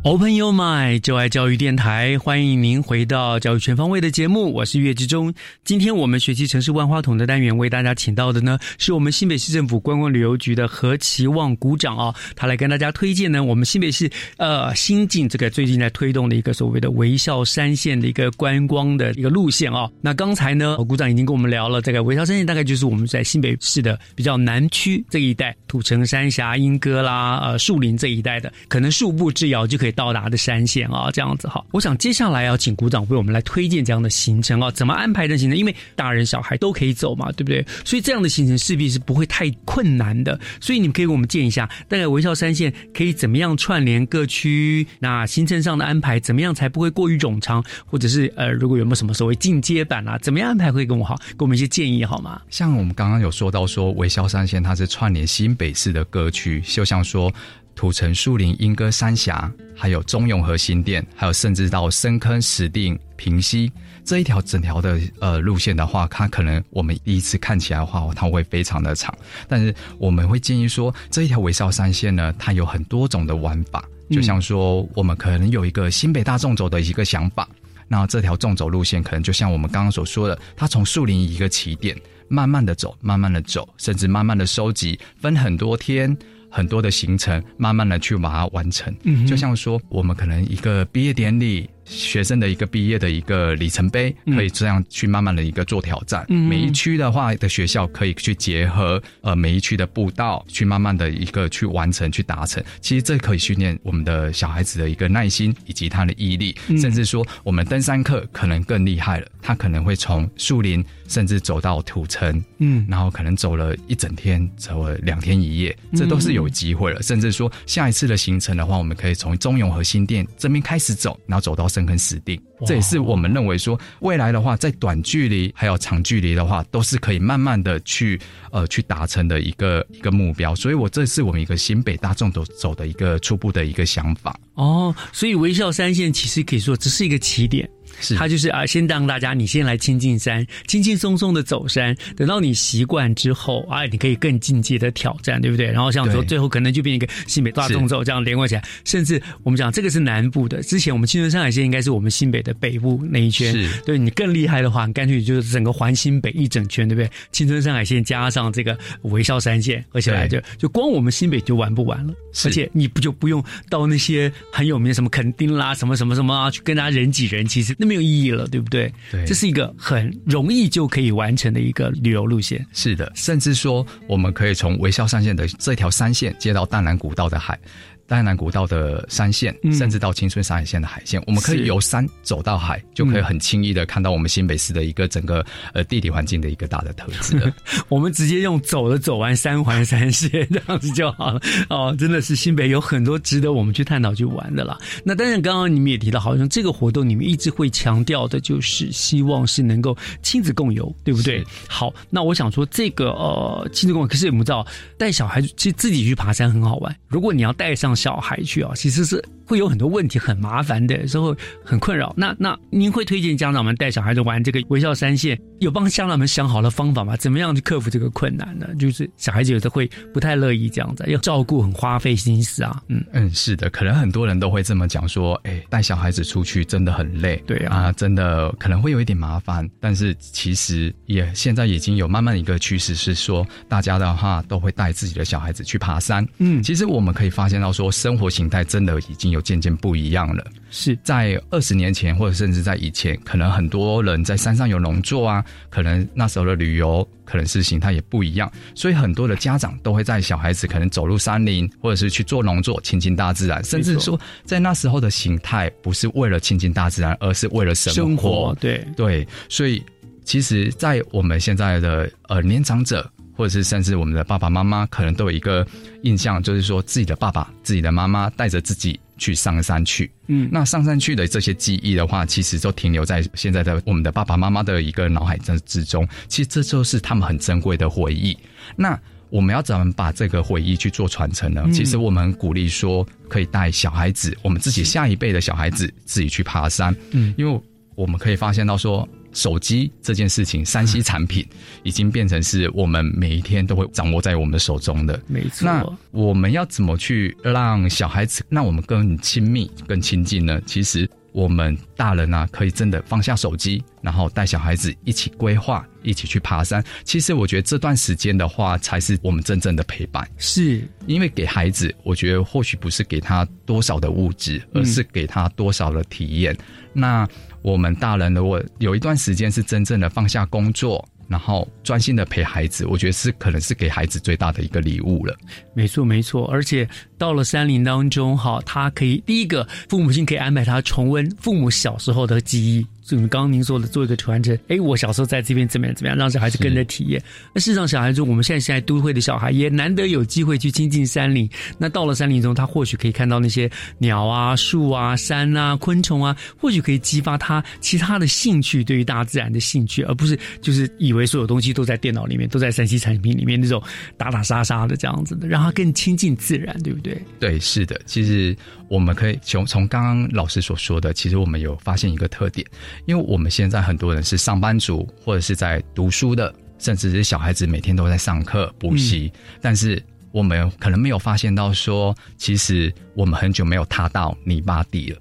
Open Your Mind，就爱教育电台，欢迎您回到教育全方位的节目，我是岳志忠。今天我们学习城市万花筒的单元，为大家请到的呢，是我们新北市政府观光旅游局的何其旺股长啊，他来跟大家推荐呢，我们新北市呃新进这个最近在推动的一个所谓的微笑山线的一个观光的一个路线啊。那刚才呢，股长已经跟我们聊了，这个微笑山线大概就是我们在新北市的比较南区这一带，土城、三峡、莺歌啦、呃树林这一带的，可能数步之遥就可以到达的山线啊，这样子哈。我想接下来要请股长为我们来推荐这样的行程啊，怎么安排的行程？因为大人小孩都可以走嘛，对不对？所以这样的行程势必是不会太困难的。所以你们可以给我们建一下，大概微笑山线可以怎么样串联各区？那行程上的安排怎么样才不会过于冗长？或者是呃，如果有没有什么所谓进阶版啊，怎么样安排会跟我好，给我们一些建议好吗？像我们刚刚有说到说，微笑山线它是串联新北市的各区，就像说土城、树林、莺歌、三峡，还有中永和新店，还有甚至到深坑、石碇、平溪这一条整条的呃路线的话，它可能我们第一次看起来的话，它会非常的长，但是我们会建议说，这一条微笑山线呢，它有很多种的玩法，就像说我们可能有一个新北大众走的一个想法。那这条纵走路线可能就像我们刚刚所说的，它从树林一个起点，慢慢的走，慢慢的走，甚至慢慢的收集，分很多天。很多的行程，慢慢的去把它完成。嗯，就像说，我们可能一个毕业典礼，学生的一个毕业的一个里程碑，可以这样去慢慢的一个做挑战。嗯，每一区的话的学校可以去结合呃每一区的步道，去慢慢的一个去完成去达成。其实这可以训练我们的小孩子的一个耐心以及他的毅力，嗯甚至说我们登山课可能更厉害了，他可能会从树林甚至走到土城，嗯，然后可能走了一整天，走了两天一夜，这都是有机会了。甚至说下一次的行程的话，我们可以从中永和新店这边开始走，然后走到深坑石碇。这也是我们认为说，未来的话，在短距离还有长距离的话，都是可以慢慢的去呃去达成的一个一个目标。所以我这是我们一个新北大众都走的一个初步的一个想法。哦，所以微笑三线其实可以说只是一个起点。是。它就是啊，先让大家你先来亲近山，轻轻松松的走山，等到你习惯之后，啊，你可以更进阶的挑战，对不对？然后像说最后可能就变一个新北大动作这样连贯起来，甚至我们讲这个是南部的，之前我们青春山海线应该是我们新北的北部那一圈，是。对你更厉害的话，干脆就是整个环新北一整圈，对不对？青春山海线加上这个微笑山线，而且来就就光我们新北就玩不完了，而且你不就不用到那些很有名的什么垦丁啦，什么什么什么啊，去跟大家人挤人，其实那没有意义了，对不对？对，这是一个很容易就可以完成的一个旅游路线。是的，甚至说我们可以从微笑山线的这条山线接到淡蓝古道的海。丹南古道的山线，甚至到青春山海线的海线，我们可以由山走到海，就可以很轻易的看到我们新北市的一个整个呃地理环境的一个大的特质。我们直接用走的走完三环三线这样子就好了。哦，真的是新北有很多值得我们去探讨去玩的啦。那当然，刚刚你们也提到，好像这个活动你们一直会强调的就是希望是能够亲子共游，对不对？好，那我想说这个呃亲子共游，可是我们知道带小孩其实自己去爬山很好玩，如果你要带上。小孩去啊，其实是会有很多问题，很麻烦的，时候很困扰。那那您会推荐家长们带小孩子玩这个微笑三线？有帮家长们想好了方法吗？怎么样去克服这个困难呢？就是小孩子有的会不太乐意这样子，要照顾很花费心思啊。嗯嗯，是的，可能很多人都会这么讲说，哎，带小孩子出去真的很累，对啊，真的可能会有一点麻烦。但是其实也现在已经有慢慢一个趋势是说，大家的话都会带自己的小孩子去爬山。嗯，其实我们可以发现到说。生活形态真的已经有渐渐不一样了。是在二十年前，或者甚至在以前，可能很多人在山上有农作啊，可能那时候的旅游可能是形态也不一样，所以很多的家长都会在小孩子可能走入山林，或者是去做农作，亲近大自然，甚至说在那时候的形态不是为了亲近大自然，而是为了生活。对对，所以其实，在我们现在的呃年长者。或者是甚至我们的爸爸妈妈可能都有一个印象，就是说自己的爸爸、自己的妈妈带着自己去上山去。嗯，那上山去的这些记忆的话，其实都停留在现在的我们的爸爸妈妈的一个脑海之之中。其实这就是他们很珍贵的回忆。那我们要怎么把这个回忆去做传承呢？其实我们鼓励说，可以带小孩子，我们自己下一辈的小孩子自己去爬山。嗯，因为我们可以发现到说。手机这件事情，山西产品已经变成是我们每一天都会掌握在我们的手中的。没错。那我们要怎么去让小孩子让我们更亲密、更亲近呢？其实我们大人啊，可以真的放下手机，然后带小孩子一起规划，一起去爬山。其实我觉得这段时间的话，才是我们真正的陪伴。是因为给孩子，我觉得或许不是给他多少的物质，而是给他多少的体验。那我们大人如果有一段时间是真正的放下工作，然后专心的陪孩子，我觉得是可能是给孩子最大的一个礼物了。没错，没错，而且到了山林当中，哈，他可以第一个父母亲可以安排他重温父母小时候的记忆。就刚刚您说的做一个传承，哎，我小时候在这边怎么样怎么样，让小孩子跟着体验。那事实上，小孩子我们现在现在都会的小孩也难得有机会去亲近山林。那到了山林中，他或许可以看到那些鸟啊、树啊、山啊、昆虫啊，或许可以激发他其他的兴趣，对于大自然的兴趣，而不是就是以为所有东西都在电脑里面，都在山西产品里面那种打打杀杀的这样子的，让他更亲近自然，对不对？对，对是的。其实我们可以从从刚刚老师所说的，其实我们有发现一个特点。因为我们现在很多人是上班族，或者是在读书的，甚至是小孩子每天都在上课补习，但是我们可能没有发现到说，其实我们很久没有踏到泥巴地了。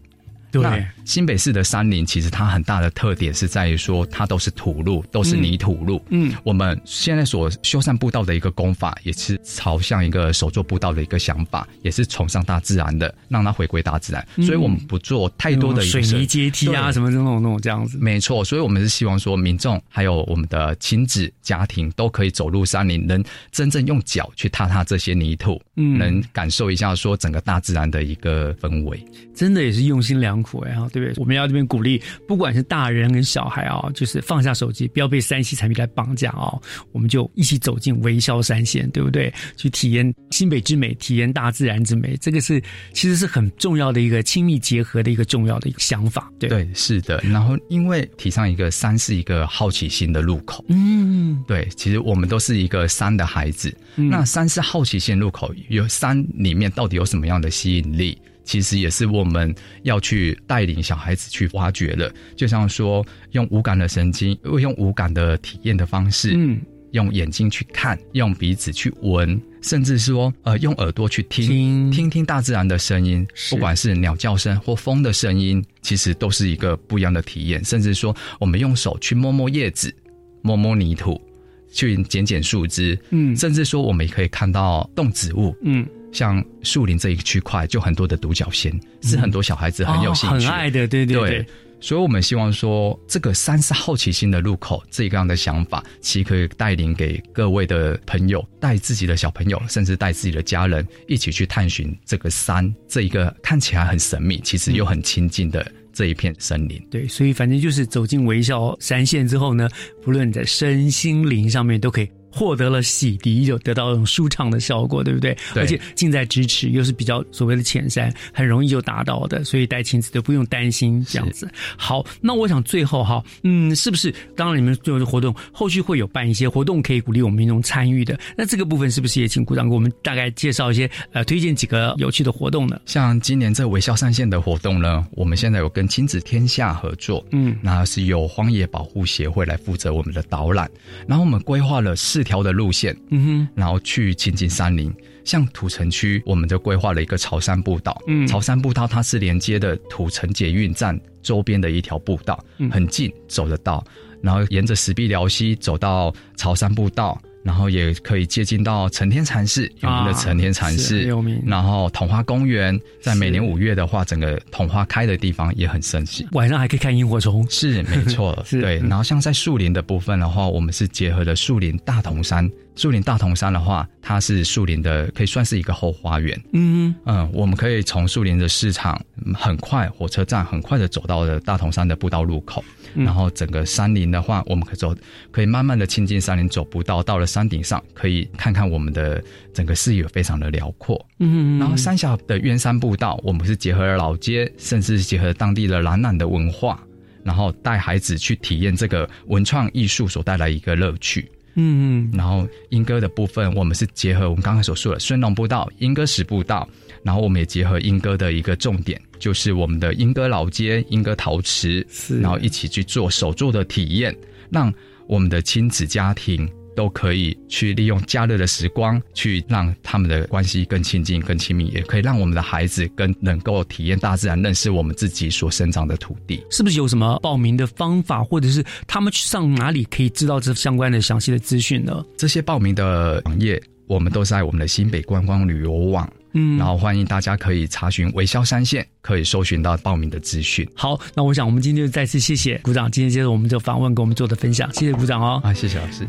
对，新北市的山林其实它很大的特点是在于说，它都是土路，都是泥土路。嗯，我们现在所修缮步道的一个功法，也是朝向一个手作步道的一个想法，也是崇尚大自然的，让它回归大自然。所以我们不做太多的水泥阶梯啊，什么那种那种这样子。没错，所以我们是希望说，民众还有我们的亲子家庭都可以走入山林，能真正用脚去踏踏这些泥土，嗯，能感受一下说整个大自然的一个氛围。真的也是用心良苦哎哈，对不对？我们要这边鼓励，不管是大人跟小孩啊，就是放下手机，不要被三 C 产品来绑架哦。我们就一起走进微笑山线，对不对？去体验新北之美，体验大自然之美，这个是其实是很重要的一个亲密结合的一个重要的一个想法。对对，是的。然后因为提倡一个山是一个好奇心的入口，嗯，对，其实我们都是一个山的孩子。那山是好奇心入口，有山里面到底有什么样的吸引力？其实也是我们要去带领小孩子去挖掘的。就像说，用无感的神经，用无感的体验的方式，嗯，用眼睛去看，用鼻子去闻，甚至说，呃，用耳朵去听，听听大自然的声音，不管是鸟叫声或风的声音，其实都是一个不一样的体验。甚至说，我们用手去摸摸叶子，摸摸泥土。去剪剪树枝，嗯，甚至说我们也可以看到动植物，嗯，像树林这一区块就很多的独角仙，是很多小孩子很有兴趣、很爱的，对对对。所以，我们希望说，这个山是好奇心的入口，这个样的想法，其实可以带领给各位的朋友，带自己的小朋友，甚至带自己的家人，一起去探寻这个山，这一个看起来很神秘，其实又很亲近的。这一片森林，对，所以反正就是走进微笑山线之后呢，不论在身心灵上面都可以。获得了洗涤，就得到一种舒畅的效果，对不对？对。而且近在咫尺，又是比较所谓的浅山，很容易就达到的，所以带亲子都不用担心这样子。好，那我想最后哈，嗯，是不是？当然你们做的活动后续会有办一些活动，可以鼓励我们民众参与的。那这个部分是不是也请鼓掌给我们大概介绍一些呃，推荐几个有趣的活动呢？像今年这微笑上线的活动呢，我们现在有跟亲子天下合作，嗯，那是由荒野保护协会来负责我们的导览，然后我们规划了四。条的路线，嗯哼，然后去亲近山林。像土城区，我们就规划了一个潮山步道。嗯，潮山步道它是连接的土城捷运站周边的一条步道，很近，走得到。然后沿着石壁辽溪走到潮山步道。然后也可以接近到成天禅寺，有名的成天禅寺。然后桐花公园，在每年五月的话，整个桐花开的地方也很盛行。晚上还可以看萤火虫，是没错，对。然后像在树林的部分的话，我们是结合了树林大同山。树林大同山的话，它是树林的，可以算是一个后花园。嗯嗯，我们可以从树林的市场很快，火车站很快的走到了大同山的步道路口。然后整个山林的话，我们可以走，可以慢慢的亲近山林，走步道到了山顶上，可以看看我们的整个视野非常的辽阔。嗯，然后三峡的渊山步道，我们是结合了老街，甚至是结合当地的蓝染的文化，然后带孩子去体验这个文创艺术所带来一个乐趣。嗯嗯，然后莺歌的部分，我们是结合我们刚才所说的孙龙步道、莺歌石步道，然后我们也结合莺歌的一个重点，就是我们的莺歌老街、莺歌陶瓷，然后一起去做手作的体验，让我们的亲子家庭。都可以去利用假日的时光，去让他们的关系更亲近、更亲密，也可以让我们的孩子更能够体验大自然，认识我们自己所生长的土地。是不是有什么报名的方法，或者是他们去上哪里可以知道这相关的详细的资讯呢？这些报名的网页，我们都在我们的新北观光旅游网，嗯，然后欢迎大家可以查询维肖山线，可以搜寻到报名的资讯。好，那我想我们今天就再次谢谢鼓掌，今天接着我们这访问，跟我们做的分享，谢谢鼓掌哦。啊，谢谢老师。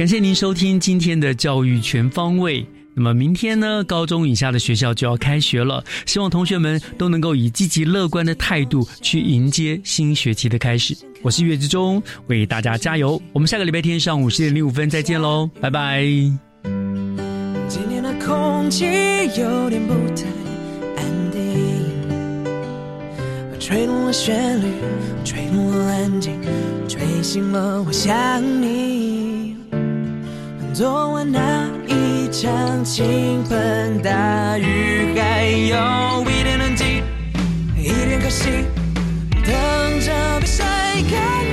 感谢您收听今天的教育全方位。那么明天呢，高中以下的学校就要开学了，希望同学们都能够以积极乐观的态度去迎接新学期的开始。我是月之中，为大家加油。我们下个礼拜天上午十点零五分再见喽，拜拜。今天的空气有点不太安定，吹动了旋律，吹动了安静，吹醒了我想你。昨晚那一场倾盆大雨，还有一点冷寂，一点可惜，等着被晒干